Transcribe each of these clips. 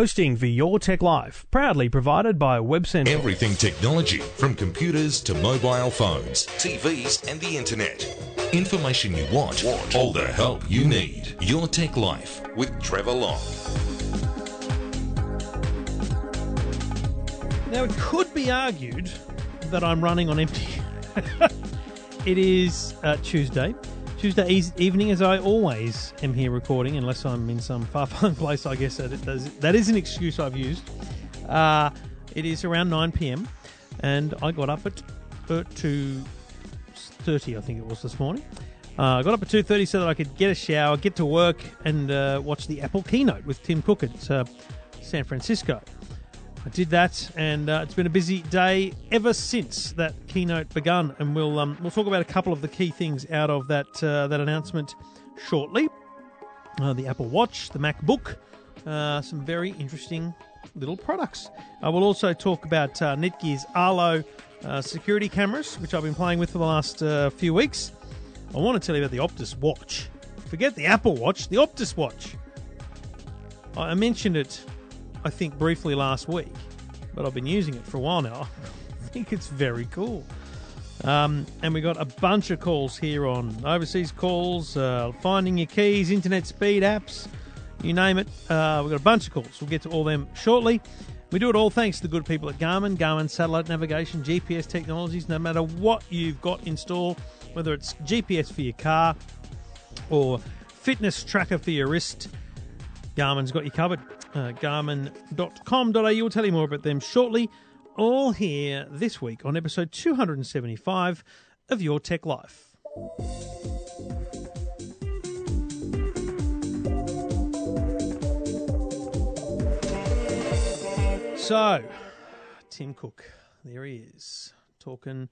Hosting for Your Tech Life, proudly provided by WebCentral. Everything technology, from computers to mobile phones, TVs, and the internet. Information you want, all the help you need. Your Tech Life with Trevor Long. Now, it could be argued that I'm running on empty. it is uh, Tuesday. Tuesday evening, as I always am here recording, unless I'm in some far flung place, I guess that, does, that is an excuse I've used. Uh, it is around 9 pm, and I got up at uh, 2.30, I think it was this morning. Uh, I got up at 2.30 so that I could get a shower, get to work, and uh, watch the Apple keynote with Tim Cook at uh, San Francisco. I did that, and uh, it's been a busy day ever since that keynote begun. And we'll um, we'll talk about a couple of the key things out of that uh, that announcement shortly. Uh, the Apple Watch, the MacBook, uh, some very interesting little products. I will also talk about uh, Netgear's Arlo uh, security cameras, which I've been playing with for the last few weeks. I want to tell you about the Optus Watch. Forget the Apple Watch, the Optus Watch. I mentioned it I think, briefly last week, but I've been using it for a while now. I think it's very cool. Um, and we got a bunch of calls here on overseas calls, uh, finding your keys, internet speed apps, you name it. Uh, we've got a bunch of calls. We'll get to all them shortly. We do it all thanks to the good people at Garmin, Garmin satellite navigation, GPS technologies. No matter what you've got installed, whether it's GPS for your car or fitness tracker for your wrist, Garmin's got you covered uh, garmin.com.au. We'll tell you more about them shortly. All here this week on episode 275 of Your Tech Life. So, Tim Cook, there he is, talking,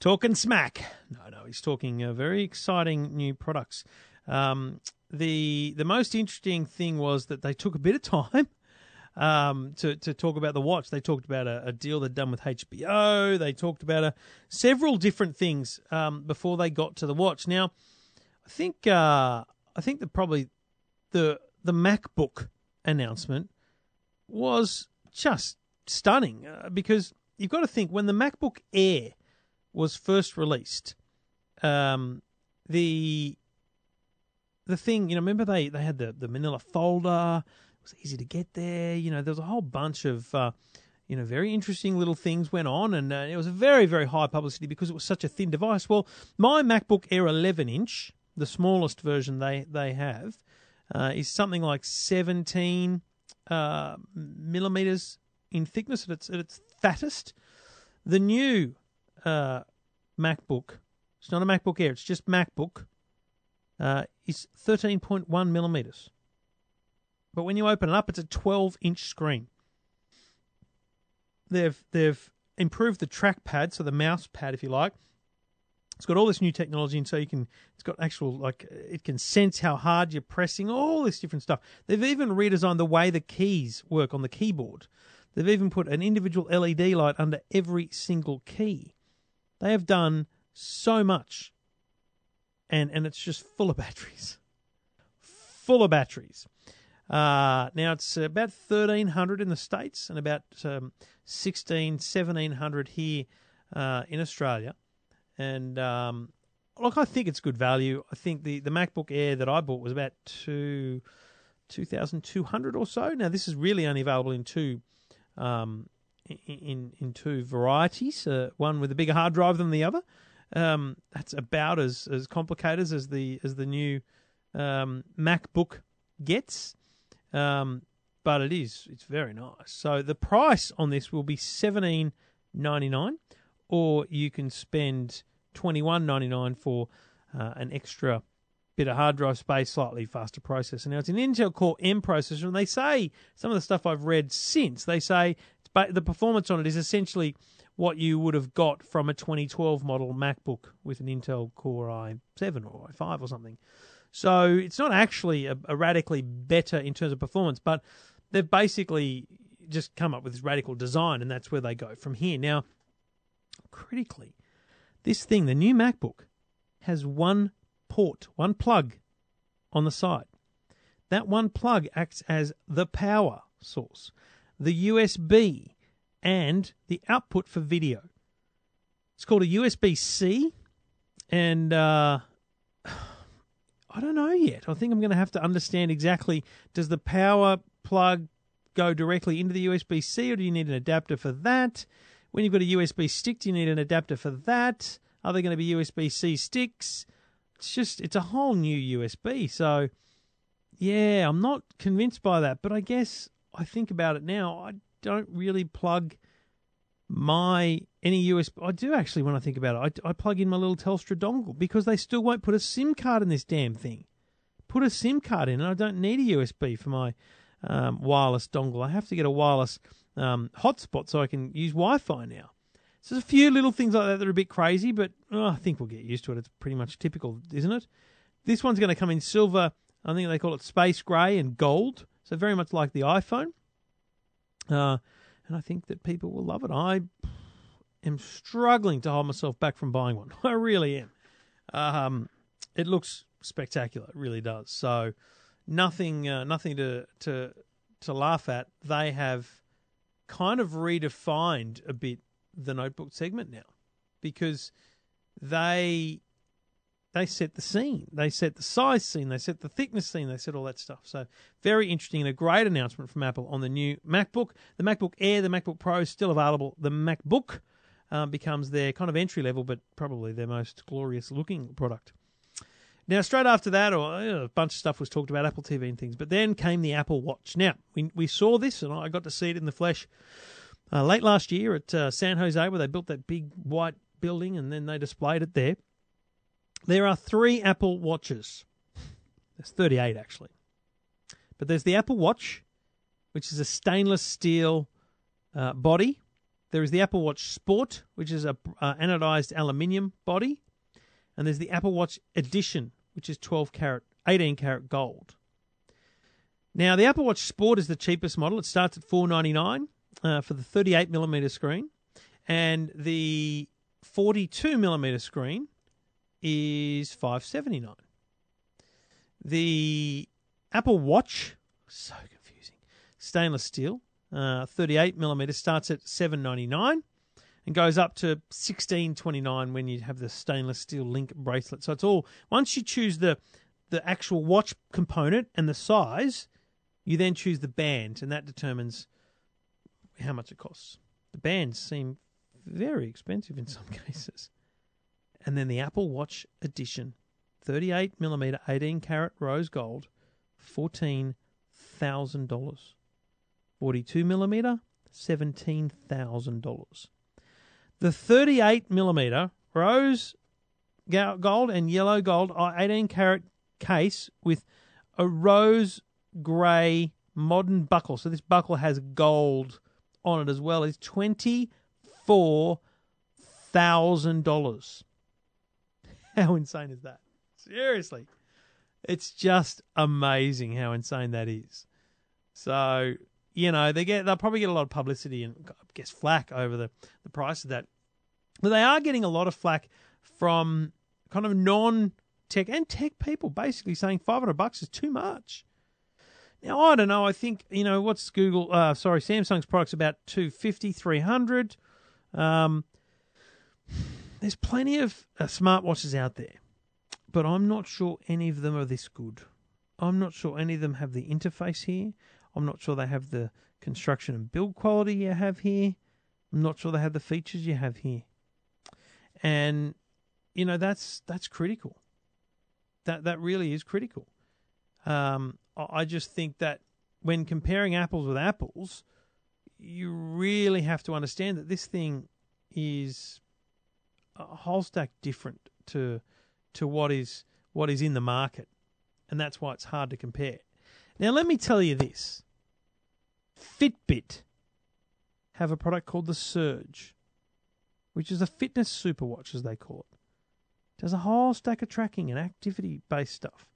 talking smack. No, no, he's talking uh, very exciting new products. Um, the the most interesting thing was that they took a bit of time um, to to talk about the watch. They talked about a, a deal they'd done with HBO. They talked about a, several different things um, before they got to the watch. Now, I think uh, I think that probably the the MacBook announcement was just stunning uh, because you've got to think when the MacBook Air was first released, um, the the thing, you know, remember they, they had the, the manila folder. It was easy to get there. You know, there was a whole bunch of, uh, you know, very interesting little things went on, and uh, it was a very, very high publicity because it was such a thin device. Well, my MacBook Air 11 inch, the smallest version they, they have, uh, is something like 17 uh, millimeters in thickness at its, at its fattest. The new uh, MacBook, it's not a MacBook Air, it's just MacBook uh, is 13.1 millimeters. But when you open it up, it's a 12 inch screen. They've they've improved the trackpad, so the mouse pad, if you like. It's got all this new technology, and so you can. It's got actual like it can sense how hard you're pressing. All this different stuff. They've even redesigned the way the keys work on the keyboard. They've even put an individual LED light under every single key. They have done so much and and it's just full of batteries, full of batteries. Uh, now it's about 1300 in the States and about um, 16, 1700 here uh, in Australia. And um, look, I think it's good value. I think the, the MacBook Air that I bought was about two, 2,200 or so. Now this is really only available in two um, in, in two varieties, uh, one with a bigger hard drive than the other. Um, that's about as, as complicated as the as the new um, MacBook gets, um, but it is it's very nice. So the price on this will be seventeen ninety nine, or you can spend twenty one ninety nine for uh, an extra bit of hard drive space, slightly faster processor. Now it's an Intel Core M processor, and they say some of the stuff I've read since they say but the performance on it is essentially what you would have got from a 2012 model MacBook with an Intel Core i7 or i5 or something. So it's not actually a, a radically better in terms of performance, but they've basically just come up with this radical design, and that's where they go from here. Now, critically, this thing, the new MacBook, has one port, one plug on the side. That one plug acts as the power source, the USB, and the output for video. It's called a USB C, and uh, I don't know yet. I think I'm going to have to understand exactly does the power plug go directly into the USB C, or do you need an adapter for that? When you've got a USB stick, do you need an adapter for that? Are there going to be USB C sticks? It's just, it's a whole new USB. So, yeah, I'm not convinced by that. But I guess I think about it now. I don't really plug my any USB. I do actually when I think about it. I, I plug in my little Telstra dongle because they still won't put a SIM card in this damn thing. Put a SIM card in, and I don't need a USB for my um, wireless dongle. I have to get a wireless um, hotspot so I can use Wi-Fi now. So there's a few little things like that that are a bit crazy, but oh, I think we'll get used to it. It's pretty much typical, isn't it? This one's going to come in silver. I think they call it space grey and gold. So very much like the iPhone. Uh, and I think that people will love it. I am struggling to hold myself back from buying one. I really am. Um, it looks spectacular. It really does. So nothing, uh, nothing to to to laugh at. They have kind of redefined a bit the notebook segment now because they they set the scene. They set the size scene. They set the thickness scene. They set all that stuff. So very interesting and a great announcement from Apple on the new MacBook. The MacBook Air, the MacBook Pro is still available. The MacBook um, becomes their kind of entry level, but probably their most glorious looking product. Now, straight after that, or you know, a bunch of stuff was talked about Apple TV and things, but then came the Apple Watch. Now, we, we saw this, and I got to see it in the flesh uh, late last year at uh, San Jose, where they built that big white building, and then they displayed it there. There are three Apple Watches. There's 38 actually. But there's the Apple Watch, which is a stainless steel uh, body. There is the Apple Watch Sport, which is a uh, anodized aluminium body, and there's the Apple Watch Edition, which is 12 carat, 18 carat gold. Now, the Apple Watch Sport is the cheapest model. It starts at 499 uh, for the 38 millimeter screen, and the 42 millimeter screen is 579. The Apple Watch, so confusing, stainless steel, uh, 38 millimeter starts at 799 and goes up to 1629 when you have the stainless steel link bracelet. So it's all once you choose the the actual watch component and the size, you then choose the band and that determines how much it costs. The bands seem very expensive in some cases. And then the Apple Watch Edition, 38 millimeter, 18 karat rose gold, $14,000. 42 millimeter, $17,000. The 38 millimeter rose gold and yellow gold uh, 18 carat case with a rose grey modern buckle. So this buckle has gold on it as well. Is twenty four thousand dollars. How insane is that? Seriously, it's just amazing how insane that is. So you know, they get they'll probably get a lot of publicity and I guess flack over the, the price of that. But they are getting a lot of flack from kind of non tech and tech people basically saying 500 bucks is too much. Now, I don't know. I think, you know, what's Google, uh, sorry, Samsung's product's about 250, 300. Um, there's plenty of uh, smartwatches out there, but I'm not sure any of them are this good. I'm not sure any of them have the interface here. I'm not sure they have the construction and build quality you have here. I'm not sure they have the features you have here. And you know that's that's critical. That that really is critical. Um, I just think that when comparing apples with apples, you really have to understand that this thing is a whole stack different to to what is what is in the market, and that's why it's hard to compare. Now, let me tell you this: Fitbit have a product called the Surge, which is a fitness superwatch, as they call it. It does a whole stack of tracking and activity based stuff.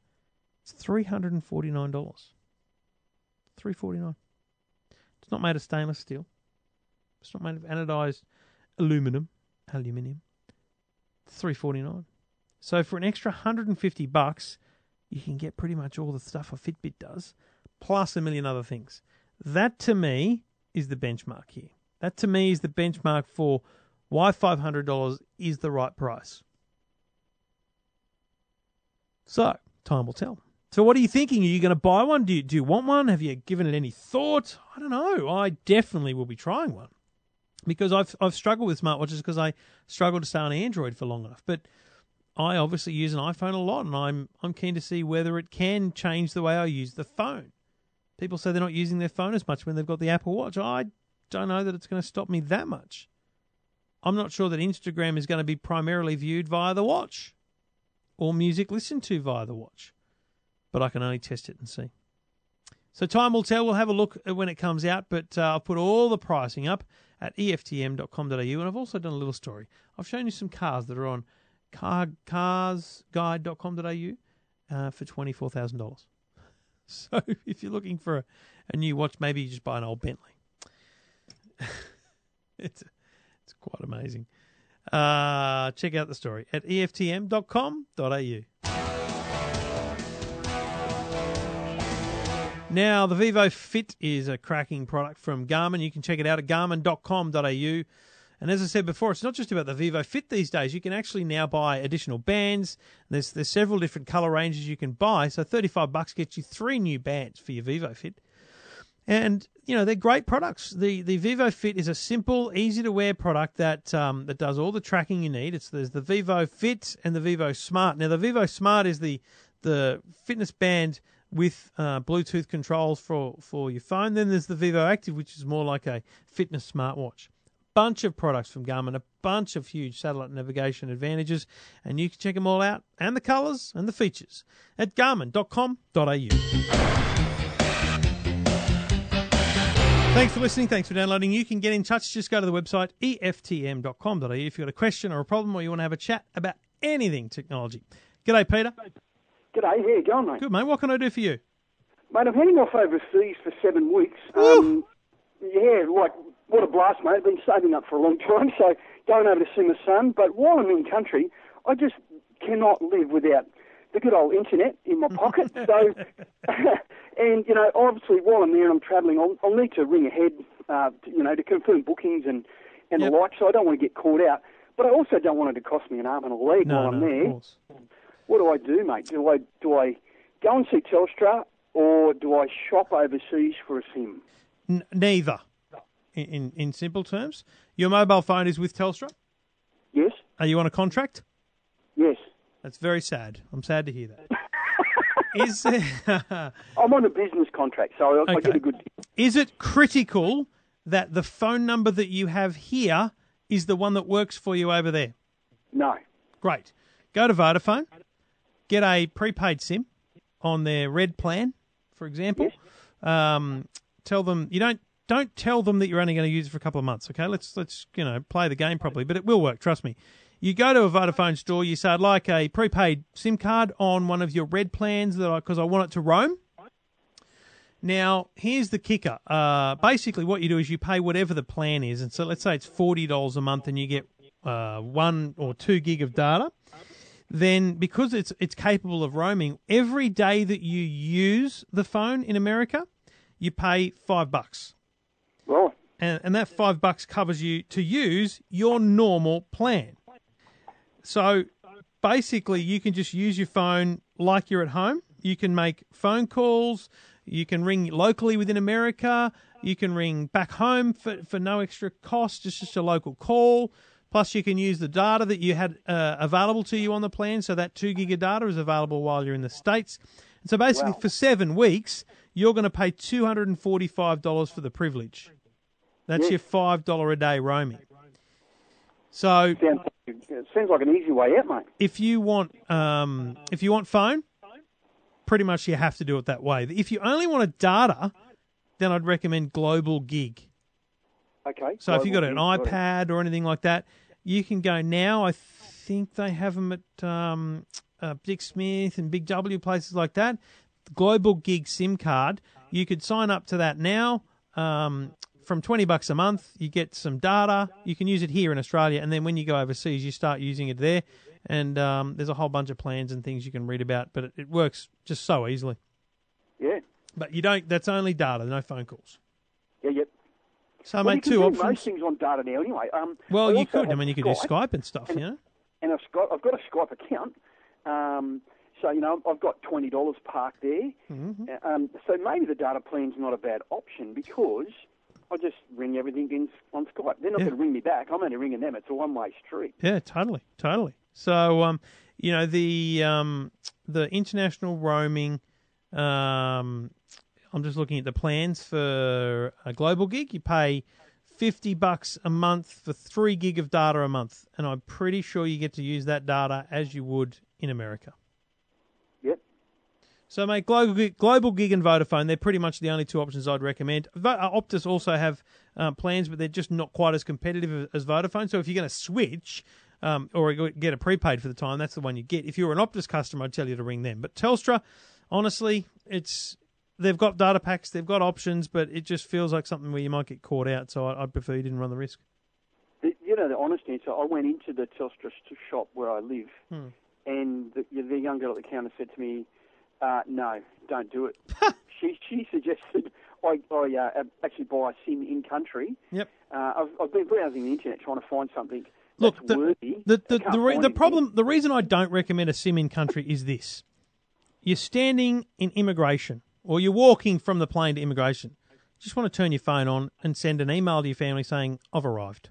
It's three hundred and forty nine dollars. Three forty nine. It's not made of stainless steel. It's not made of anodized aluminum. Aluminium. Three forty nine. So for an extra hundred and fifty bucks, you can get pretty much all the stuff a Fitbit does, plus a million other things. That to me is the benchmark here. That to me is the benchmark for why $500 is the right price. So, time will tell. So, what are you thinking? Are you going to buy one? Do you, do you want one? Have you given it any thought? I don't know. I definitely will be trying one because I've I've struggled with smartwatches because I struggle to stay on Android for long enough. But I obviously use an iPhone a lot, and I'm I'm keen to see whether it can change the way I use the phone. People say they're not using their phone as much when they've got the Apple Watch. I don't know that it's going to stop me that much. I'm not sure that Instagram is going to be primarily viewed via the watch or music listened to via the watch, but I can only test it and see. So time will tell. We'll have a look when it comes out, but uh, I'll put all the pricing up at eftm.com.au, and I've also done a little story. I've shown you some cars that are on car, carsguide.com.au uh, for $24,000. So if you're looking for a, a, new watch, maybe you just buy an old Bentley. it's it's quite amazing. Uh, check out the story at eftm.com.au. Now, the Vivo Fit is a cracking product from Garmin. You can check it out at garmin.com.au. And as I said before, it's not just about the Vivo Fit these days. You can actually now buy additional bands. There's there's several different color ranges you can buy. So 35 bucks gets you three new bands for your Vivo Fit. And you know they're great products. The the Vivo Fit is a simple, easy to wear product that um, that does all the tracking you need. It's there's the Vivo Fit and the Vivo Smart. Now the Vivo Smart is the the fitness band with uh, Bluetooth controls for for your phone. Then there's the Vivo Active, which is more like a fitness smartwatch bunch of products from Garmin, a bunch of huge satellite navigation advantages, and you can check them all out and the colours and the features at garmin.com.au. Thanks for listening. Thanks for downloading. You can get in touch. Just go to the website eftm.com.au if you've got a question or a problem or you want to have a chat about anything technology. G'day, Peter. G'day. How you going, mate? Good, mate. What can I do for you? Mate, I'm heading off overseas for seven weeks. Um, yeah, like what a blast, mate. I've been saving up for a long time, so going over to see my son. But while I'm in country, I just cannot live without the good old internet in my pocket. so, and you know, obviously, while I'm there and I'm travelling, I'll, I'll need to ring ahead, uh, to, you know, to confirm bookings and and yep. the like. So I don't want to get caught out, but I also don't want it to cost me an arm and a leg no, while I'm no, there. What do I do, mate? Do I do I go and see Telstra or do I shop overseas for a SIM? N- neither in, in simple terms. Your mobile phone is with Telstra? Yes. Are you on a contract? Yes. That's very sad. I'm sad to hear that. is there... I'm on a business contract, so I, okay. I get a good. Is it critical that the phone number that you have here is the one that works for you over there? No. Great. Go to Vodafone, get a prepaid SIM on their red plan, for example. Yes. Um, tell them you don't don't tell them that you're only going to use it for a couple of months. Okay, let's let's you know play the game properly, but it will work. Trust me. You go to a Vodafone store. You say, "I'd like a prepaid SIM card on one of your red plans that because I, I, want it to roam." Now, here's the kicker. Uh, basically, what you do is you pay whatever the plan is, and so let's say it's forty dollars a month, and you get uh, one or two gig of data. Then, because it's it's capable of roaming, every day that you use the phone in America, you pay five bucks. Right. And, and that five bucks covers you to use your normal plan. So basically, you can just use your phone like you're at home. You can make phone calls. You can ring locally within America. You can ring back home for, for no extra cost, just, just a local call. Plus, you can use the data that you had uh, available to you on the plan. So that two gig of data is available while you're in the States. And so basically, wow. for seven weeks, you're going to pay $245 for the privilege. That's yes. your $5 a day roaming. So sounds, it sounds like an easy way out, mate. If you want, um, if you want phone, pretty much you have to do it that way. If you only want a data, then I'd recommend Global Gig. Okay. So if you've got an iPad or anything like that, you can go now. I think they have them at um, uh, Dick Smith and Big W places like that. Global Gig SIM card. You could sign up to that now. Um, from 20 bucks a month, you get some data. You can use it here in Australia, and then when you go overseas, you start using it there. And um, there's a whole bunch of plans and things you can read about, but it, it, works just so easily. Yeah. But you don't. That's only data, no phone calls. Yeah, yep. So, well, you can two options. most things on data now anyway. Um, Well, you could. I mean, you could do Skype and stuff, you know? and I've got I've got a Skype account. Um, so you know I've got twenty dollars parked there. Mm-hmm. Uh, Um, so maybe the data plan's not a bad option because I just ring everything in on Skype. They're not Yeah. going to ring me back. I'm only ringing them. It's a one way street. Yeah, totally, totally. So, um, you know, the um, the international roaming. Um, I'm just looking at the plans for a global gig. You pay fifty bucks a month for three gig of data a month, and I'm pretty sure you get to use that data as you would in America. Yep. So, mate, global gig, global gig and Vodafone, they're pretty much the only two options I'd recommend. Uh, Optus also have uh, plans, but they're just not quite as competitive as Vodafone. So, if you're going to switch um, or get a prepaid for the time, that's the one you get. If you're an Optus customer, I'd tell you to ring them. But Telstra, honestly, it's they've got data packs, they've got options, but it just feels like something where you might get caught out. So, I- I'd prefer you didn't run the risk. The, you know the honest answer. I went into the Telstra shop where I live, Hmm. and the, the young girl at the counter said to me, uh, "No, don't do it." she she suggested I, I uh, actually buy a SIM in country. Yep. Uh, I've, I've been browsing the internet trying to find something Look, the, worthy. the, the, the, re- the problem, the reason I don't recommend a sim in country is this: you're standing in immigration, or you're walking from the plane to immigration. Just want to turn your phone on and send an email to your family saying, "I've arrived."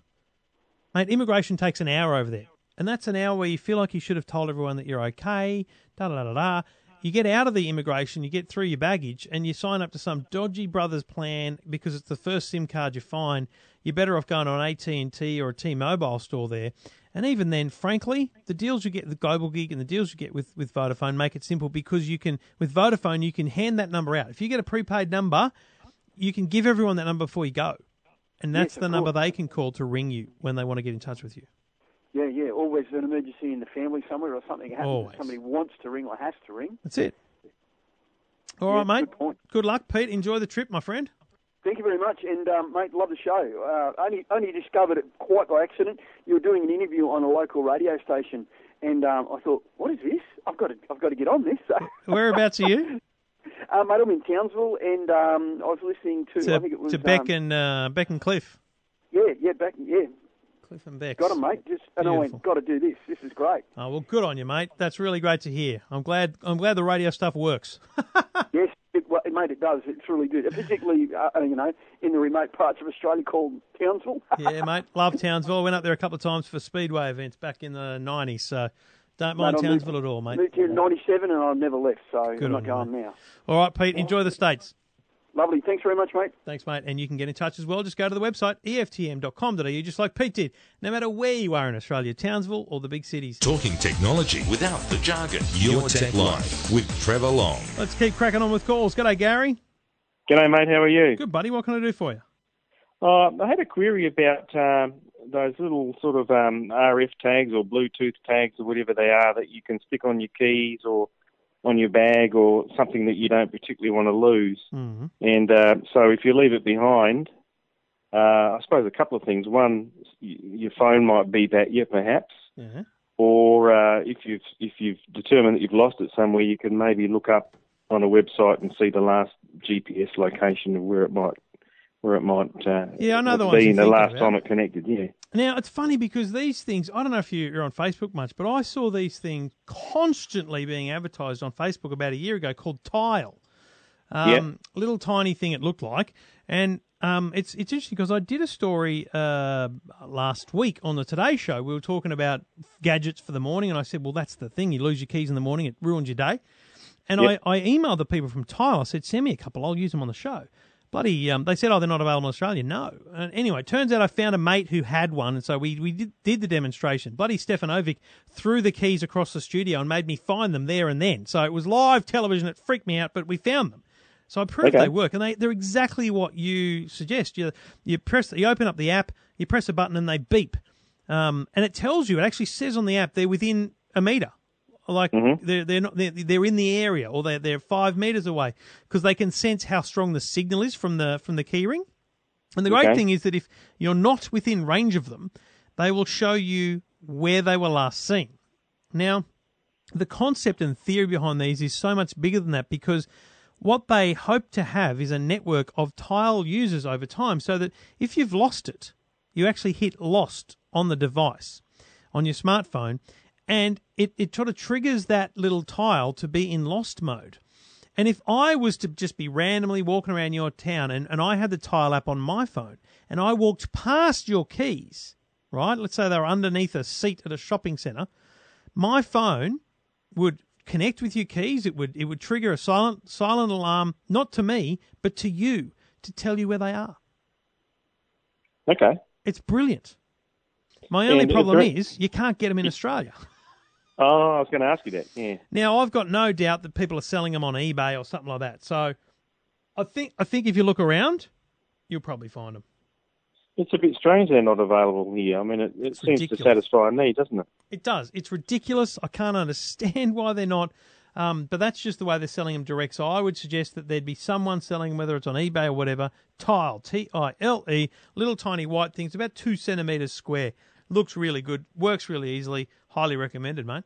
Mate, immigration takes an hour over there, and that's an hour where you feel like you should have told everyone that you're okay. Da da da da. You get out of the immigration, you get through your baggage, and you sign up to some dodgy brothers plan because it's the first SIM card you find. You're better off going on AT and T or a T-Mobile store there. And even then, frankly, the deals you get with Global Gig and the deals you get with, with Vodafone make it simple because you can with Vodafone you can hand that number out. If you get a prepaid number, you can give everyone that number before you go, and that's Yes, the number they can call to ring you when they want to get in touch with you. Yeah, yeah. Always an emergency in the family somewhere, or something happens. Always. Somebody wants to ring or has to ring. That's it. All Yeah, right, mate. good point. Good luck, Pete. Enjoy the trip, my friend. Thank you very much, and um, mate, love the show. Uh, only only discovered it quite by accident. You were doing an interview on a local radio station, and um, I thought, what is this? I've got to I've got to get on this. Whereabouts are you? uh, mate, I'm in Townsville, and um, I was listening to, to I think it was to Beck um, and uh, Beck and Cliff. yeah, yeah, back yeah, Cliff and Beck. got 'em, mate. Just and I went, got to do this. This is great. Oh well, good on you, mate. That's really great to hear. I'm glad. I'm glad the radio stuff works. yes, it, well, mate, it does. It's really good, particularly uh, you know in the remote parts of Australia called Townsville. yeah, mate. Love Townsville. I went up there a couple of times for speedway events back in the '90s. So don't mind Mate, I moved- Townsville at all, mate. Moved here in '97, and I've never left, so Good I'm not going now. All right, Pete. Enjoy the states. Lovely. Thanks very much, mate. Thanks, mate. And you can get in touch as well. Just go to the website eftm.com.au, just like Pete did. No matter where you are in Australia, Townsville or the big cities. Talking technology without the jargon. Your Tech Life with Trevor Long. Let's keep cracking on with calls. G'day, Gary. G'day, mate. How are you? Good, buddy. What can I do for you? Uh, I had a query about um, those little sort of um, RF tags or Bluetooth tags or whatever they are that you can stick on your keys or on your bag or something that you don't particularly want to lose. Mm-hmm. And uh, so if you leave it behind, uh, I suppose a couple of things. One, your phone might beep at you, perhaps. Yeah. Or uh, if you've if you've determined that you've lost it somewhere, you can maybe look up on a website and see the last GPS location of where it might where it might uh, Yeah, I know the ones be you're the last about. time it connected. Yeah, Now it's funny because these things. I don't know if you- you're on Facebook much, but I saw these things constantly being advertised on Facebook about a year ago called Tile. Um, Little tiny thing it looked like, and um, it's it's interesting because I did a story uh, last week on the Today Show. We were talking about gadgets for the morning, and I said, "Well, that's the thing. You lose your keys in the morning, it ruins your day." And Yep. I, I emailed the people from Tile. I said, "Send me a couple. I'll use them on the show." Bloody, um, they said, "Oh, they're not available in Australia." No. And anyway, turns out I found a mate who had one, and so we we did, did the demonstration. Bloody Stefanovic threw the keys across the studio and made me find them there and then. So it was live television. It freaked me out, but we found them. So I proved Okay. they work, and they they're exactly what you suggest. You you press you open up the app, you press a button, and they beep, um, and it tells you. It actually says on the app they're within a meter, like mm-hmm. they're they're not they're, they're in the area, or they're they're five meters away because they can sense how strong the signal is from the from the keyring. And the great Okay. thing is that if you're not within range of them, they will show you where they were last seen. Now, the concept and theory behind these is so much bigger than that because what they hope to have is a network of tile users over time so that if you've lost it, you actually hit lost on the device, on your smartphone, and it, it sort of triggers that little tile to be in lost mode. And if I was to just be randomly walking around your town and, and I had the tile app on my phone and I walked past your keys, right? Let's say they were underneath a seat at a shopping centre, my phone would connect with your keys. It would it would trigger a silent silent alarm, not to me, but to you, to tell you where they are. Okay. It's brilliant. My only And problem is you can't get them in Australia. Oh, I was going to ask you that. Yeah. Now I've got no doubt that people are selling them on eBay or something like that. So I think I think if you look around, you'll probably find them. It's a bit strange they're not available here. I mean, it, it seems ridiculous. to satisfy a need, doesn't it? It does. It's ridiculous. I can't understand why they're not. Um, but that's just the way they're selling them direct. So I would suggest that there'd be someone selling them, whether it's on eBay or whatever. Tile, T I L E, little tiny white things, about two centimeters square. Looks really good. Works really easily. Highly recommended, mate.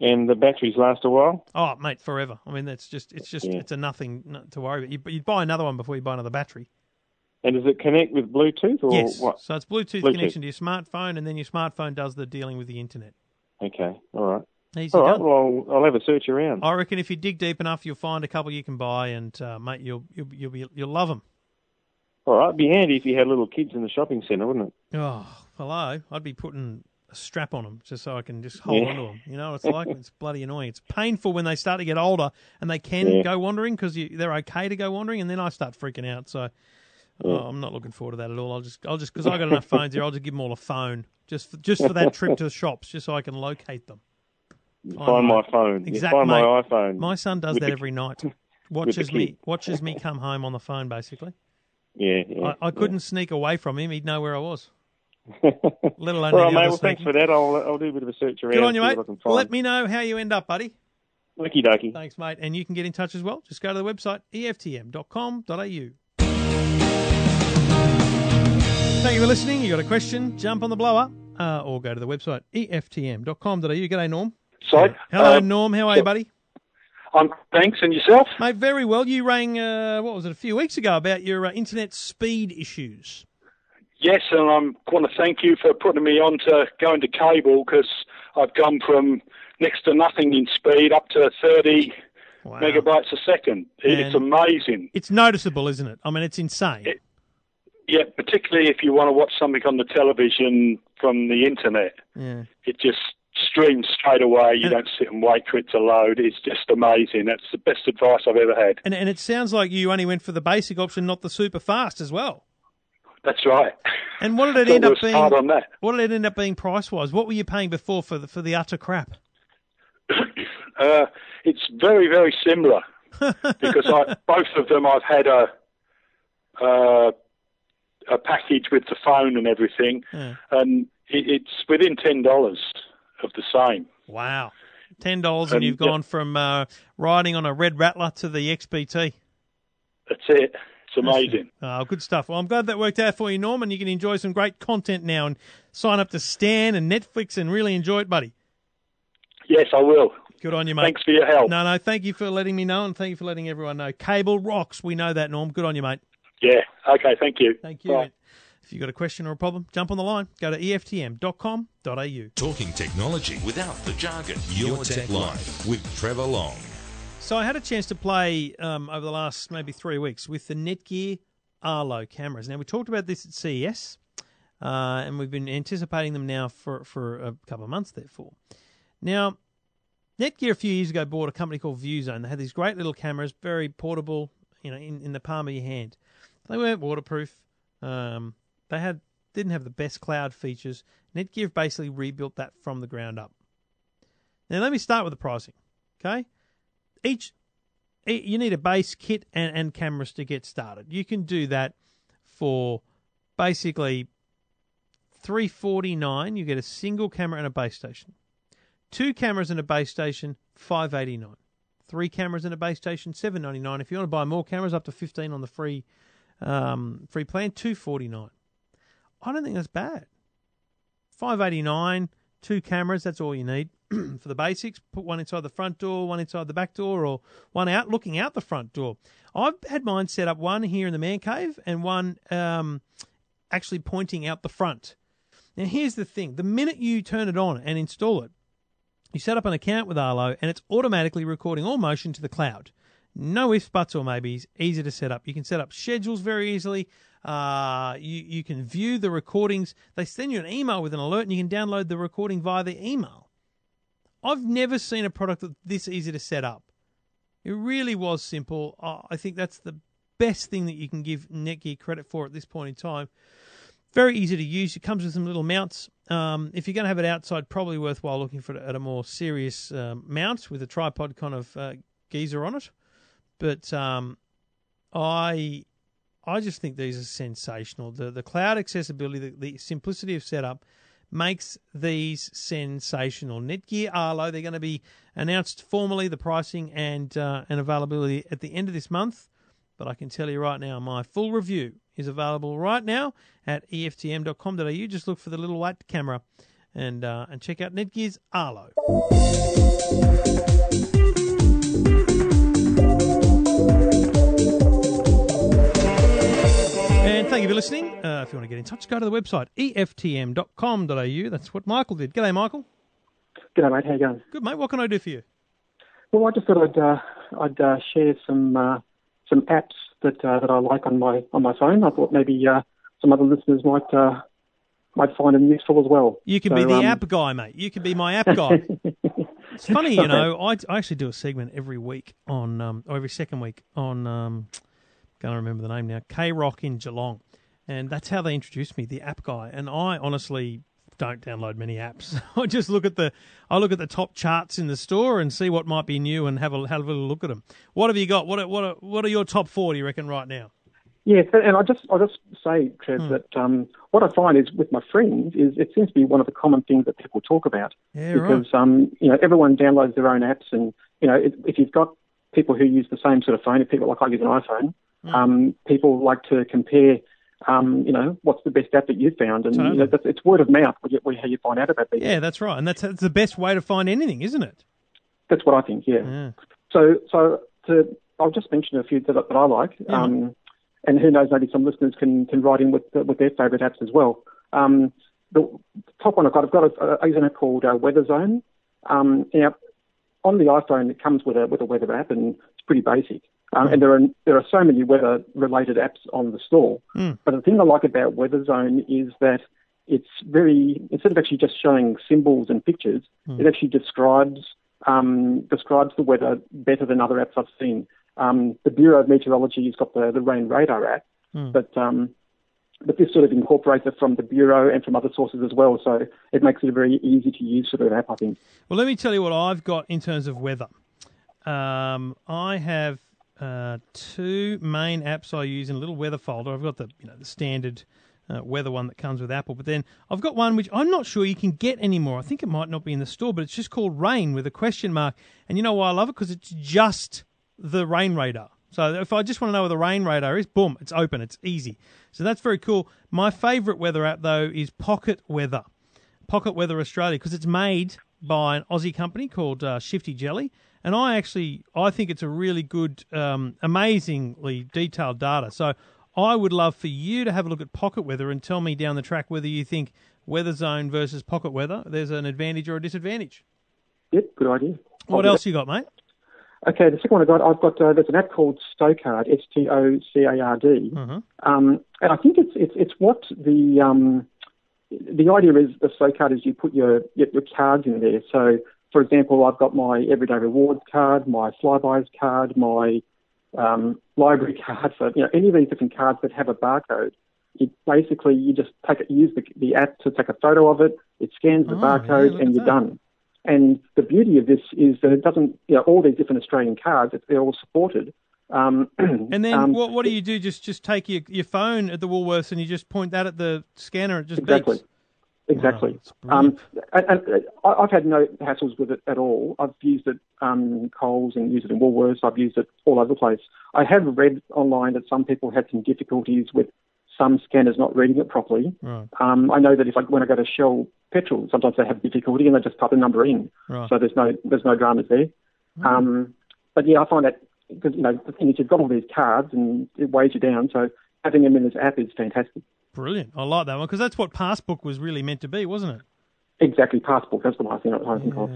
And the batteries last a while. Oh, mate, forever. I mean, that's just it's just Yeah. it's a nothing to worry about. You, you'd buy another one before you buy another battery. And does it connect with Bluetooth or yes. what? So it's Bluetooth, Bluetooth. connection to your smartphone, and then your smartphone does the dealing with the internet. Okay. All right. Easy All right. Well, I'll have a search around. I reckon if you dig deep enough, you'll find a couple you can buy, and uh, mate, you'll you'll you'll, be, you'll love them. All right. It'd be handy if you had little kids in the shopping centre, wouldn't it? Oh, hello! I'd be putting a strap on them just so I can just hold Yeah. onto them. You know, what it's like it's bloody annoying. It's painful when they start to get older and they can Yeah. go wandering because they're okay to go wandering, and then I start freaking out. So. Oh, I'm not looking forward to that at all. I'll just, I'll just, because I got enough phones here. I'll just give them all a phone, just, for, just for that trip to the shops, just so I can locate them. Find my phone. Exactly, Find my mate. iPhone. My son does that every night. Watches me, watches me come home on the phone. Basically, Yeah. yeah I, I couldn't sneak away from him. He'd know where I was. Yeah. Let alone All right, mate. Well, thanks for that. I'll, I'll do a bit of a search around. Good on you, mate. What I can find. Let me know how you end up, buddy. Okie dokie. Thanks, mate. And you can get in touch as well. Just go to the website, eftm.com.au. Thank you for listening. You got a question, jump on the blower, uh, or go to the website, eftm.com.au. G'day, Norm. So, Hello, uh, Norm. How are you, buddy? I'm thanks, and yourself? Mate, very well. You rang, uh, what was it, a few weeks ago about your uh, internet speed issues. Yes, and I want to thank you for putting me on to going to cable because I've gone from next to nothing in speed up to 30 Wow. megabytes a second. It's amazing. It's noticeable, isn't it? I mean, it's insane. It- Yeah, particularly if you want to watch something on the television from the internet. yeah. It just streams straight away. You And- don't sit and wait for it to load. It's just amazing. That's the best advice I've ever had. And, and it sounds like you only went for the basic option, not the super fast as well. That's right. And what did it end up being? on that. What did it end up being price wise? What were you paying before for the for the utter crap? Uh, it's very, very similar because I, both of them I've had a uh, a package with the phone and everything, Yeah. and it, it's within ten dollars of the same. Wow, ten dollars, and And, you've yeah. gone from uh, riding on a red rattler to the XPT. That's it. It's amazing. Oh, good stuff. Well, I'm glad that worked out for you, Norman. you can enjoy some great content now and sign up to Stan and Netflix and really enjoy it, buddy. Yes, I will. Good on you, mate. Thanks for your help. No, no, thank you for letting me know, and thank you for letting everyone know. Cable rocks. We know that, Norm. Good on you, mate. Yeah. Okay. Thank you. Thank you. Bye. If you've got a question or a problem, jump on the line. Go to EFTM.com.au. Talking technology without the jargon. Your Tech Life with Trevor Long. So I had a chance to play um, over the last maybe three weeks with the Netgear Arlo cameras. Now we talked about this at CES, uh, and we've been anticipating them now for for a couple of months. Therefore, now Netgear a few years ago bought a company called VueZone. They had these great little cameras, very portable, you know, in, in the palm of your hand. They weren't waterproof. Um, they had didn't have the best cloud features. Netgear basically rebuilt that from the ground up. Now let me start with the pricing. Okay, each you need a base kit and, and cameras to get started. You can do that for basically three forty nine. You get a single camera and a base station. Two cameras and a base station, five eighty nine. Three cameras and a base station, seven ninety nine. If you want to buy more cameras, up to fifteen on the free um, free plan, two forty nine. I don't think that's bad. Five eighty nine, two cameras, that's all you need. for the basics. Put one inside the front door, one inside the back door, or one out looking out the front door. I've had mine set up one here in the man cave and one um, actually pointing out the front. Now, here's the thing: the minute you turn it on and install it, you set up an account with Arlo, and it's automatically recording all motion to the cloud. No ifs, buts, or maybes. Easy to set up. You can set up schedules very easily. Uh, you you can view the recordings. They send you an email with an alert, and you can download the recording via the email. I've never seen a product that's this easy to set up. It really was simple. I think that's the best thing that you can give Netgear credit for at this point in time. Very easy to use. It comes with some little mounts. Um, if you're going to have it outside, probably worthwhile looking for it at a more serious um, mount with a tripod kind of uh, geezer on it. But um, I I just think these are sensational. The the cloud accessibility, the, the simplicity of setup makes these sensational. Netgear Arlo, they're going to be announced formally the pricing and uh, and availability at the end of this month. But I can tell you right now, my full review is available right now at eftm.com.au. Just look for the little white camera and uh, and check out Netgear's Arlo. Thank you for listening. Uh, if you want to get in touch, go to the website eftm.com.au. That's what Michael did. G'day, Michael. G'day, mate. How you going? Good, mate. What can I do for you? Well, I just thought I'd uh, I'd uh, share some uh, some apps that uh, that I like on my on my phone. I thought maybe uh, some other listeners might uh, might find them useful as well. You can So, be the um, app guy, mate. You can be my app guy. it's funny, you know. I, I actually do a segment every week on, um, or every second week on, um, can't remember the name now, K Rock in Geelong, and that's how they introduced me, the app guy. And I honestly don't download many apps. I just look at the, I look at the top charts in the store and see what might be new and have a have a little look at them. What have you got? What are, what are, what are your top four? Do you reckon right now? Yes, and I just I just say, Trev, Hmm. that um, what I find is with my friends is it seems to be one of the common things that people talk about Yeah, because um, you know everyone downloads their own apps, and you know if, if you've got people who use the same sort of phone, if people like I use an iPhone, Hmm. um, people like to compare. Um, you know, what's the best app that you've found? And you know, that's, it's word of mouth, you, how you find out about these. Yeah, that's right, and that's, that's the best way to find anything, isn't it? That's what I think. Yeah. Yeah. So, so to, I'll just mention a few that, that I like, Yeah. um, and who knows, maybe some listeners can, can write in with with their favourite apps as well. Um, the top one I've got, I've got a, use an app called uh, Weather Zone. Um, now, on the iPhone, it comes with a with a weather app, and it's pretty basic. Um, and there are there are so many weather related apps on the store. Mm. But the thing I like about Weather Zone is that it's very instead of actually just showing symbols and pictures, it actually describes um, describes the weather better than other apps I've seen. Um, the Bureau of Meteorology has got the, the rain radar app, Hmm. but um, but this sort of incorporates it from the Bureau and from other sources as well. So it makes it a very easy to use sort of app, I think. Well, let me tell you what I've got in terms of weather. Um, I have uh, two main apps I use in a little weather folder. I've got the you know the standard uh, weather one that comes with Apple, but then I've got one which I'm not sure you can get anymore. I think it might not be in the store, but it's just called Rain with a question mark. And you know why I love it? Because it's just the rain radar. So if I just want to know where the rain radar is, boom, it's open. It's easy. So that's very cool. My favourite weather app though is Pocket Weather. Pocket Weather Australia because it's made by an Aussie company called uh, Shifty Jelly, and I actually I think it's a really good, um, amazingly detailed data. So I would love for you to have a look at Pocket Weather and tell me down the track whether you think Weather Zone versus Pocket Weather there's an advantage or a disadvantage. Yep, good idea. I'll What else you got, mate? Okay, the second one I got, I've got uh, there's an app called Stocard, S T O C A R D, Mhm. um, and I think it's it's it's what the um, the idea is the Stocard is you put your, your your cards in there. So, for example, I've got my everyday rewards card, my flybuys card, my um, library card. So, you know, any of these different cards that have a barcode, it basically you just take it, use the, the app to take a photo of it. It scans the Oh, barcode, look and you're that. done. And the beauty of this is that it doesn't, you know, all these different Australian cards, they're all supported. Um, And then um, what what do you do? Just just take your, your phone at the Woolworths and you just point that at the scanner. It just Exactly. beeps. Exactly. Wow, um, and, and I- I've had no hassles with it at all. I've used it um, Coles and used it in Woolworths. I've used it all over the place. I have read online that some people had some difficulties with some scanners not reading it properly. Right. Um, I know that if I, when I go to Shell petrol, sometimes they have difficulty and they just type a number in, Right. so there's no there's no dramas there. Um, but yeah, I find that because you know the thing is you've got all these cards and it weighs you down, so having them in this app is fantastic. Brilliant. I like that one because that's what Passbook was really meant to be, wasn't it? Exactly, Passbook. That's the one I think I think of.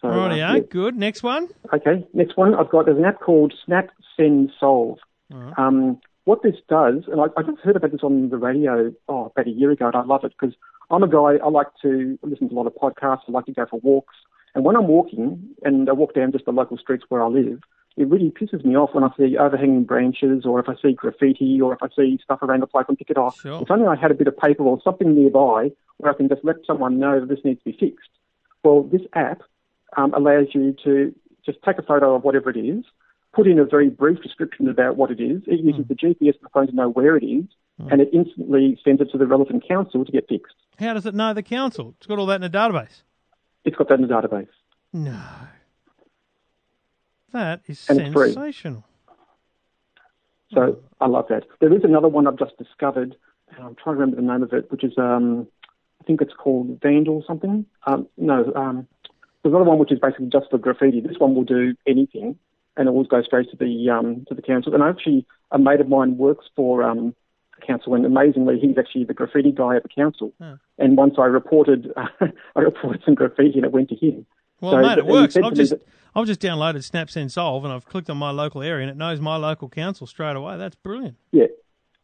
So, uh, yeah. Good. Next one. Okay, next one I've got there's an app called Snap Send Solve. Um, what this does, and I, I just heard about this on the radio oh, about a year ago, and I love it because I'm a guy. I like to listen to a lot of podcasts. I like to go for walks, and when I'm walking and I walk down just the local streets where I live, it really pisses me off when I see overhanging branches, or if I see graffiti, or if I see stuff around the place and pick it off. Sure. If only I had a bit of paper or something nearby where I can just let someone know that this needs to be fixed. Well, this app um, allows you to just take a photo of whatever it is, put in a very brief description about what it is. It uses the GPS of the phone to know where it is, and it instantly sends it to the relevant council to get fixed. How does it know the council? It's got all that in a database. It's got that in the database. No. That is it's free. sensational. So I love that. There is another one I've just discovered, and I'm trying to remember the name of it, which is um, I think it's called Vandal something. Um, no, um, there's another one which is basically just for graffiti. This one will do anything, and it will go straight to the um, to the council. And actually, a mate of mine works for um, the council, and amazingly, he's actually the graffiti guy at the council. And once I reported, I reported some graffiti, and it went to him. Well, So- mate, it works. I've just I've just downloaded Snap Send Solve and I've clicked on my local area and it knows my local council straight away. That's brilliant. Yeah.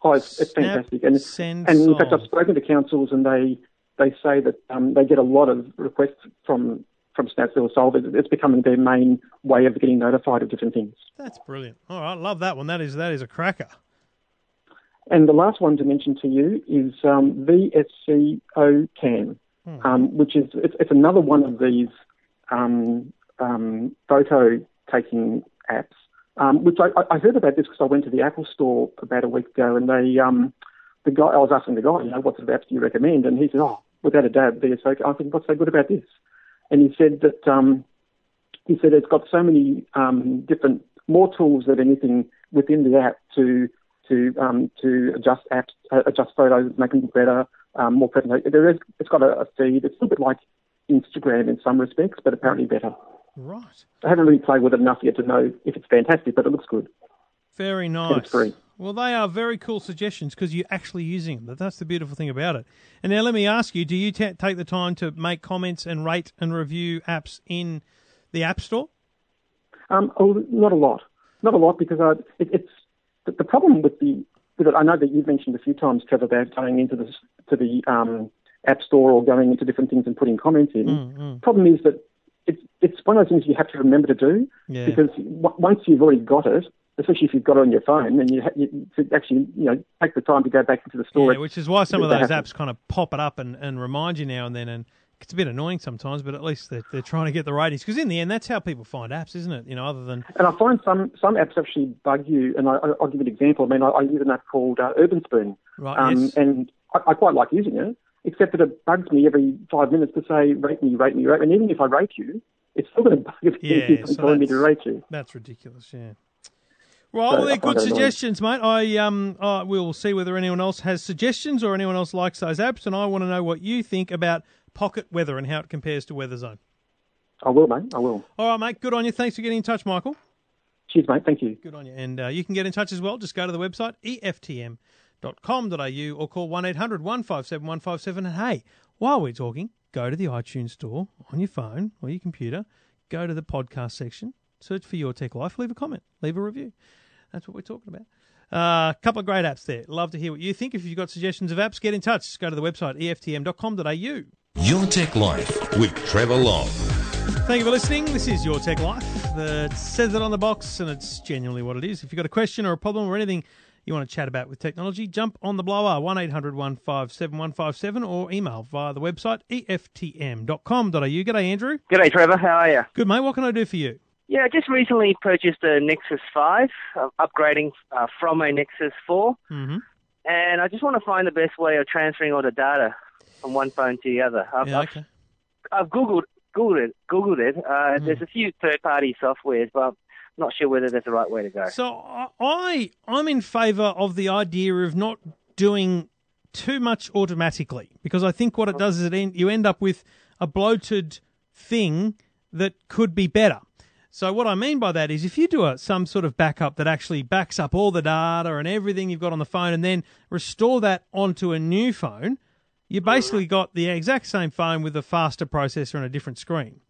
Oh, it's, it's fantastic. And, and in fact. I've spoken to councils and they they say that um, they get a lot of requests from from Snap Send Solve. It's, becoming their main way of getting notified of different things. That's brilliant. All right, love that one. That is that is a cracker. And the last one to mention to you is um, VSCO Cam, um, which is it's, it's another one of these um, um, photo taking apps. Um, which I, I- heard about this because I went to the Apple store about a week ago, and they um, the guy I was asking the guy, you know, what sort of apps do you recommend? And he said, oh, without a doubt, VSCO. I said, what's so good about this? And he said that um, he said it's got so many um, different more tools than anything within the app to to um, to adjust apps, uh, adjust photos, make them better, um, more present. There is, it's got a, a feed. It's a little bit like Instagram in some respects, but apparently better. Right. I haven't really played with it enough yet to know if it's fantastic, but it looks good. Very nice. Well, they are very cool suggestions because you're actually using them. That's the beautiful thing about it. And now let me ask you: Do you ta take the time to make comments and rate and review apps in the App Store? Um, oh, not a lot, not a lot because I, it, it's the, the problem with the with it. I know that you've mentioned a few times, Trevor, about going into the to the um, app store or going into different things and putting comments in. Mm, Problem is that it's it's one of those things you have to remember to do Yeah. because w- once you've already got it, especially if you've got it on your phone, then you, ha- you to actually you know take the time to go back into the store. Yeah, which is why some of those apps kind of pop it up and, and remind you now and then. And it's a bit annoying sometimes, but at least they're, they're trying to get the ratings. Because in the end, that's how people find apps, isn't it? You know, other than And I find some some apps actually bug you. And I, I- I'll give you an example. I mean, I, I use an app called uh, Urban Spoon, Right, um, yes. and I, I quite like using it, except that it bugs me every five minutes to say rate me, rate me, rate me. And even if I rate you, it's still going to bug me Yeah, if you keep so telling me to rate you. That's ridiculous, yeah. Right, So well, they're good suggestions, mate. I um, we'll see whether anyone else has suggestions or anyone else likes those apps, and I want to know what you think about Pocket Weather and how it compares to WeatherZone. I will, mate. I will. All right, mate. Good on you. Thanks for getting in touch, Michael. Cheers, mate. Thank you. Good on you. And uh, you can get in touch as well. Just go to the website E eftm.com.au or call one 157 157 And hey, while we're talking, go to the iTunes store on your phone or your computer, go to the podcast section, search for Your Tech Life, leave a comment, leave a review. That's what we're talking about. A uh, couple of great apps there. Love to hear what you think. If you've got suggestions of apps, get in touch. Just go to the website eftm.com.au. Your Tech Life with Trevor Long. Thank you for listening. This is Your Tech Life. That says it on the box, and it's genuinely what it is. If you've got a question or a problem or anything you want to chat about with technology, jump on the blower, 1 800 157 157, or email via the website eftm.com.au. G'day, Andrew. G'day, Trevor. How are you? Good, mate. What can I do for you? Yeah, I just recently purchased a Nexus 5, uh, upgrading uh, from a Nexus 4, Mm-hmm. and I just want to find the best way of transferring all the data from one phone to the other. I've, Yeah, I've, okay. I've googled googled it. Googled it. Uh, Hmm. There's a few third-party softwares, but not sure whether that's the right way to go. So I- I'm in favour of the idea of not doing too much automatically because I think what it does is it end, you end up with a bloated thing that could be better. So what I mean by that is if you do a, some sort of backup that actually backs up all the data and everything you've got on the phone and then restore that onto a new phone, you basically got the exact same phone with a faster processor and a different screen.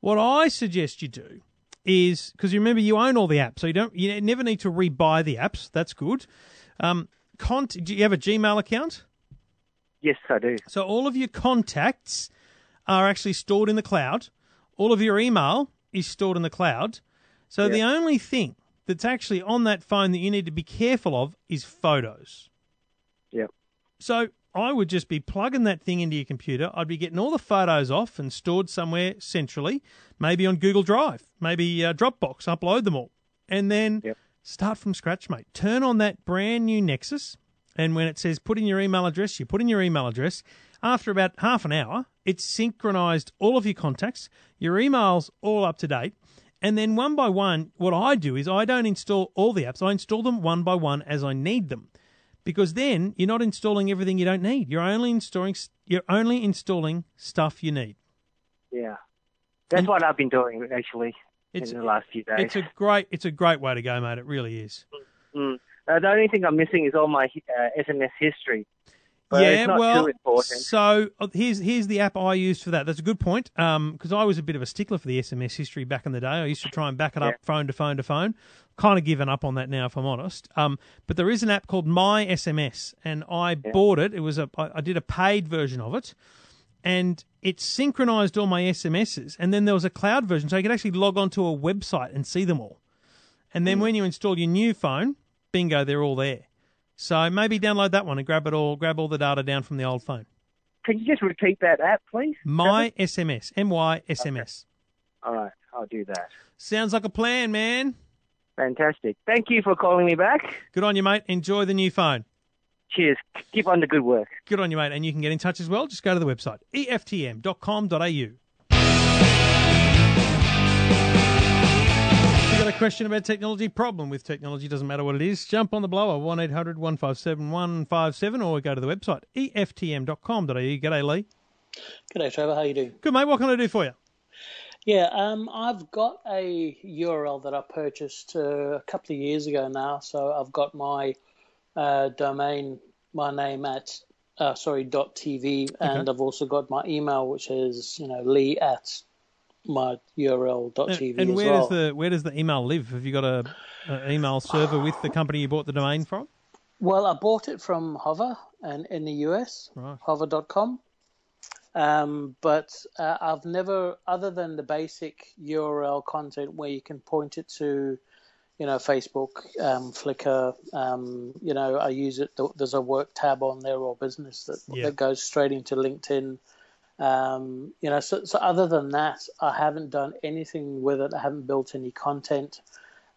What I suggest you do is because you remember you own all the apps, so you don't you never need to rebuy the apps. That's good. Um, cont- do you have a Gmail account? Yes, I do. So all of your contacts are actually stored in the cloud. All of your email is stored in the cloud. So the only thing that's actually on that phone that you need to be careful of is photos. Yep. So I would just be plugging that thing into your computer. I'd be getting all the photos off and stored somewhere centrally, maybe on Google Drive, maybe uh, Dropbox, upload them all. And then Yep. start from scratch, mate. Turn on that brand new Nexus. And when it says put in your email address, you put in your email address. After about half an hour, it's synchronized all of your contacts, your emails all up to date. And then one by one, what I do is I don't install all the apps. I install them one by one as I need them. Because then you're not installing everything you don't need. You're only installing you're only installing stuff you need. Yeah. That's And- what I've been doing actually It's in the last few days. it's a great it's a great way to go, mate. It really is. Mm. Uh, the only thing I'm missing is all my uh, SMS history. Yeah, well, so uh, here's here's the app I used for that. That's a good point. Um, because I was a bit of a stickler for the SMS history back in the day. I used to try and back it up Yeah. phone to phone to phone. Kind of given up on that now, if I'm honest. Um, but there is an app called My SMS, and I bought it. It was a I, I did a paid version of it, and it synchronized all my SMSs. And then there was a cloud version, so you could actually log onto a website and see them all. And then when you install your new phone, bingo, they're all there. So maybe download that one and grab it all, grab all the data down from the old phone. Can you just repeat that app, please? My SMS, My M Y S M S. All right, I'll do that. Sounds like a plan, man. Fantastic. Thank you for calling me back. Good on you, mate. Enjoy the new phone. Cheers. Keep on the good work. Good on you, mate. And you can get in touch as well. Just go to the website, eftm.com.au. You got a question about technology, problem with technology, doesn't matter what it is, jump on the blower, 1 800 157 157, or go to the website, eftm.com.au. G'day, Lee. G'day, Trevor. How you doing? Good, mate. What can I do for you? Yeah, um, I've got a URL that I purchased uh, a couple of years ago now. So I've got my uh, domain, my name at uh, sorry dot TV, and I've also got my email, which is you know Lee at my URL dot TV And, and as where well. does the where does the email live? Have you got a, a email server with the company you bought the domain from? Well, I bought it from Hover and in the US, Right. hover.com. Um, but uh, I've never, other than the basic URL content where you can point it to, you know, Facebook, um, Flickr, um, you know, I use it. There's a work tab on there or business that, Yeah. that goes straight into LinkedIn. Um, you know, so, so other than that, I haven't done anything with it. I haven't built any content.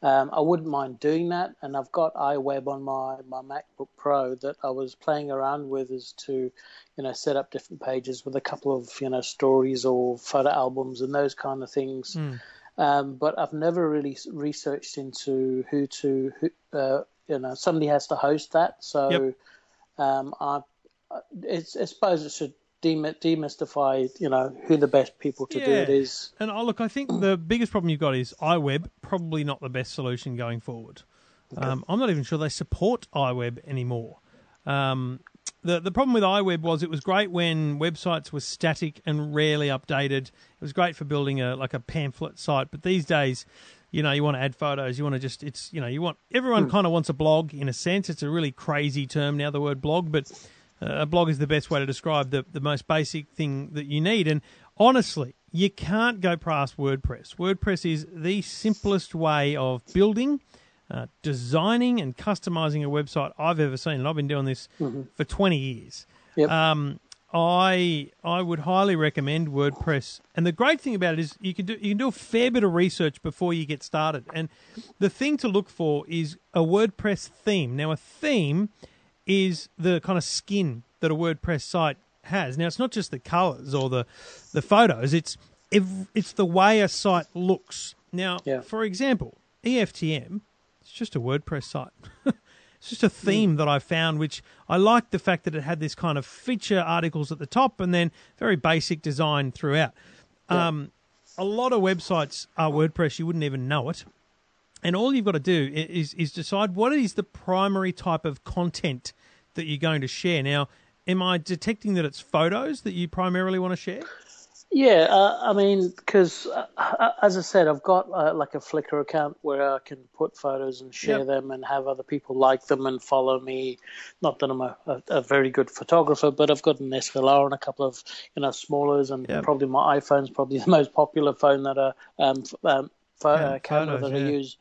Um, I wouldn't mind doing that, and I've got iWeb on my, my MacBook Pro that I was playing around with as to, you know, set up different pages with a couple of you know stories or photo albums and those kind of things. Um, but I've never really researched into who to, who, uh, you know, somebody has to host that. So Yep. um, I, it's, I suppose it should demystify, you know, who the best people to do it is. And oh, look, I think the biggest problem you've got is iWeb, probably not the best solution going forward. Um, I'm not even sure they support iWeb anymore. Um, the the problem with iWeb was it was great when websites were static and rarely updated. It was great for building a like a pamphlet site, but these days, you know, you want to add photos, you want to just it's you know you want everyone kind of wants a blog in a sense. It's a really crazy term now, the word blog, but a blog is the best way to describe the the most basic thing that you need. And honestly, you can't go past WordPress. WordPress is the simplest way of building uh, designing and customizing a website I've ever seen, and I've been doing this for 20 years. Yep. Um, I I would highly recommend WordPress, and the great thing about it is you can do you can do a fair bit of research before you get started. And the thing to look for is a WordPress theme. Now, a theme is the kind of skin that a WordPress site has. Now, it's not just the colors or the the photos; it's it's the way a site looks. Now, Yeah. for example, EFTM it's just a WordPress site. It's just a theme that I found, which I liked the fact that it had this kind of feature articles at the top and then very basic design throughout. Um, a lot of websites are WordPress, you wouldn't even know it. And all you've got to do is, is decide what is the primary type of content that you're going to share. Now, am I detecting that it's photos that you primarily want to share? Yeah, uh, I mean, because uh, uh, as I said, I've got uh, like a Flickr account where I can put photos and share Yep. them and have other people like them and follow me. Not that I'm a, a, a very good photographer, but I've got an SLR and a couple of you know smallers, and Yep. probably my iPhone's probably the most popular phone that I um, um pho- Yeah, uh, camera photos, that yeah. I use.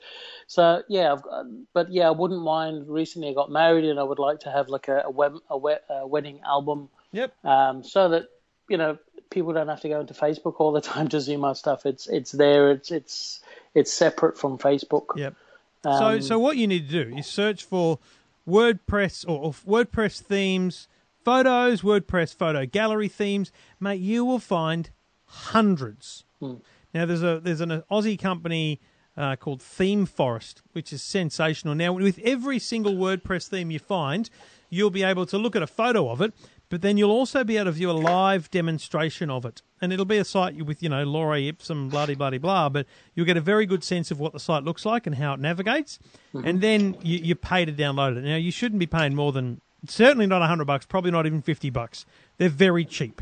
So yeah, I've got, but yeah, I wouldn't mind. Recently, I got married, and I would like to have like a a, web, a, we- a wedding album Yep. um, so that you know people don't have to go into Facebook all the time to see my stuff. It's it's there. It's it's it's separate from Facebook. Yep. Um, so, so what you need to do is search for WordPress or, or WordPress themes, photos, WordPress photo gallery themes. Mate, you will find hundreds. Now, there's a there's an Aussie company uh, called Theme Forest, which is sensational. Now, with every single WordPress theme you find, you'll be able to look at a photo of it, but then you'll also be able to view a live demonstration of it. And it'll be a site with, you know, Lorem Ipsum, blah, blah, blah, blah, but you'll get a very good sense of what the site looks like and how it navigates. And then you, you pay to download it. Now, you shouldn't be paying more than, certainly not 100 bucks, probably not even 50 bucks. They're very cheap.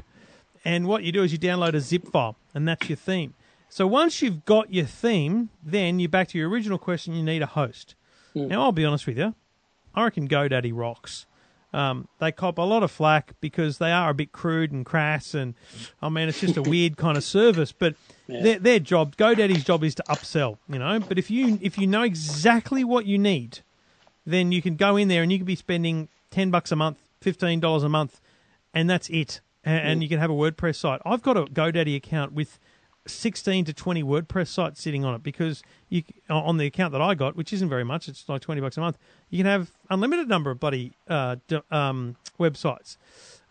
And what you do is you download a zip file, and that's your theme. So once you've got your theme, then you're back to your original question. You need a host. Now, I'll be honest with you. I reckon GoDaddy rocks. Um, they cop a lot of flack because they are a bit crude and crass, and I mean it's just a weird kind of service. But their, their job, GoDaddy's job, is to upsell. You know, but if you if you know exactly what you need, then you can go in there and you can be spending ten bucks a month, fifteen dollars a month, and that's it. And, and you can have a WordPress site. I've got a GoDaddy account with 16 to 20 WordPress sites sitting on it because you on the account that I got, which isn't very much, it's like 20 bucks a month. You can have unlimited number of bloody uh, d- um, websites.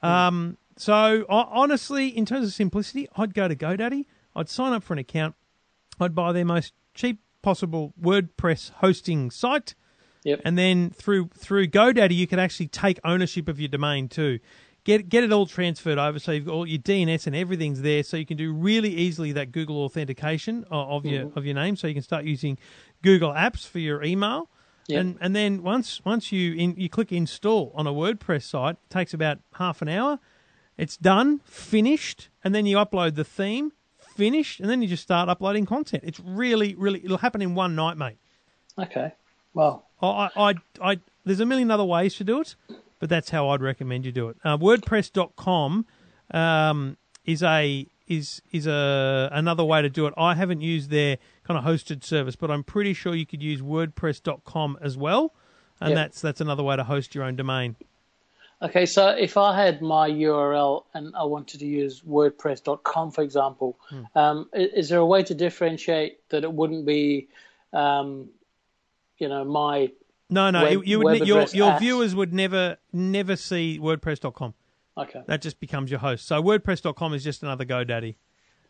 Um, so ho- honestly, in terms of simplicity, I'd go to GoDaddy. I'd sign up for an account. I'd buy their most cheap possible WordPress hosting site. Yep. And then through through GoDaddy, you can actually take ownership of your domain too. Get get it all transferred over, so you've got all your DNS and everything's there, so you can do really easily that Google authentication of, of your mm-hmm. of your name, so you can start using Google Apps for your email. Yep. And and then once once you in, you click install on a WordPress site, it takes about half an hour. It's done, finished, and then you upload the theme, finished, and then you just start uploading content. It's really really it'll happen in one night, mate. Okay. Well, I, I, I, there's a million other ways to do it, but that's how I'd recommend you do it. Uh, WordPress.com um, is a is is a another way to do it. I haven't used their kind of hosted service, but I'm pretty sure you could use WordPress.com as well, and Yep. that's that's another way to host your own domain. okay. So if I had my URL and I wanted to use WordPress.com, for example, Hmm. um, is there a way to differentiate that it wouldn't be, um, you know, my No, no, Web- you, would your your at- viewers would never never see WordPress.com. okay. That just becomes your host. So WordPress.com is just another GoDaddy,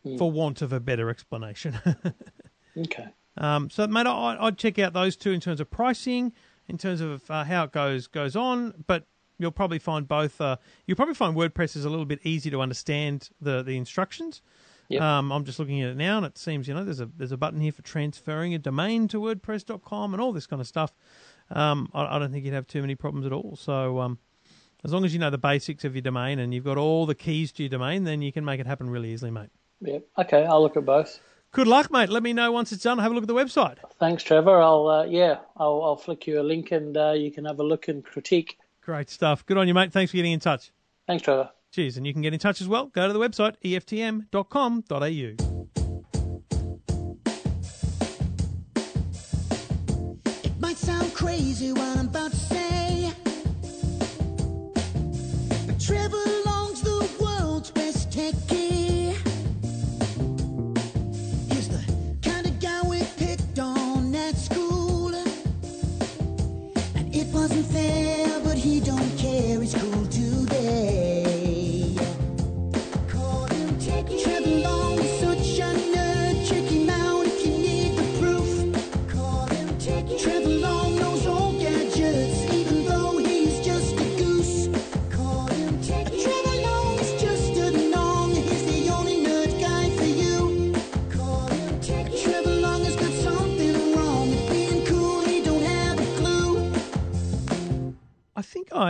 Hmm. for want of a better explanation. Okay. Um, so, mate, I, I'd check out those two in terms of pricing, in terms of uh, how it goes goes on. But you'll probably find both. Uh, you'll probably find WordPress is a little bit easier to understand the the instructions. Yep. Um, I'm just looking at it now, and it seems you know there's a there's a button here for transferring a domain to WordPress.com and all this kind of stuff. Um, I, I don't think you'd have too many problems at all. So. Um, as long as you know the basics of your domain and you've got all the keys to your domain, then you can make it happen really easily, mate. Yep. Okay. I'll look at both. Good luck, mate. Let me know once it's done. Have a look at the website. Thanks, Trevor. I'll uh, yeah, I'll, I'll flick you a link and uh, you can have a look and critique. Great stuff. Good on you, mate. Thanks for getting in touch. Thanks, Trevor. Cheers. And you can get in touch as well. Go to the website, eftm.com.au.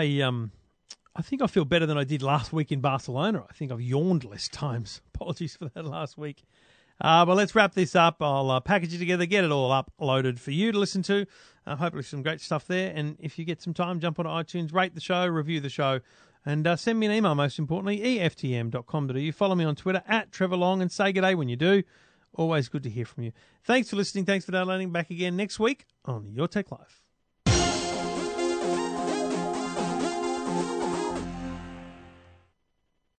I um, I think I feel better than I did last week in Barcelona. I think I've yawned less times. Apologies for that last week. Uh, but let's wrap this up. I'll uh, package it together, get it all uploaded for you to listen to. Uh, hopefully, some great stuff there. And if you get some time, jump on iTunes, rate the show, review the show, and uh, send me an email, most importantly, eftm.com.au. You follow me on Twitter at Trevor Long and say good day when you do. Always good to hear from you. Thanks for listening. Thanks for downloading. Back again next week on Your Tech Life.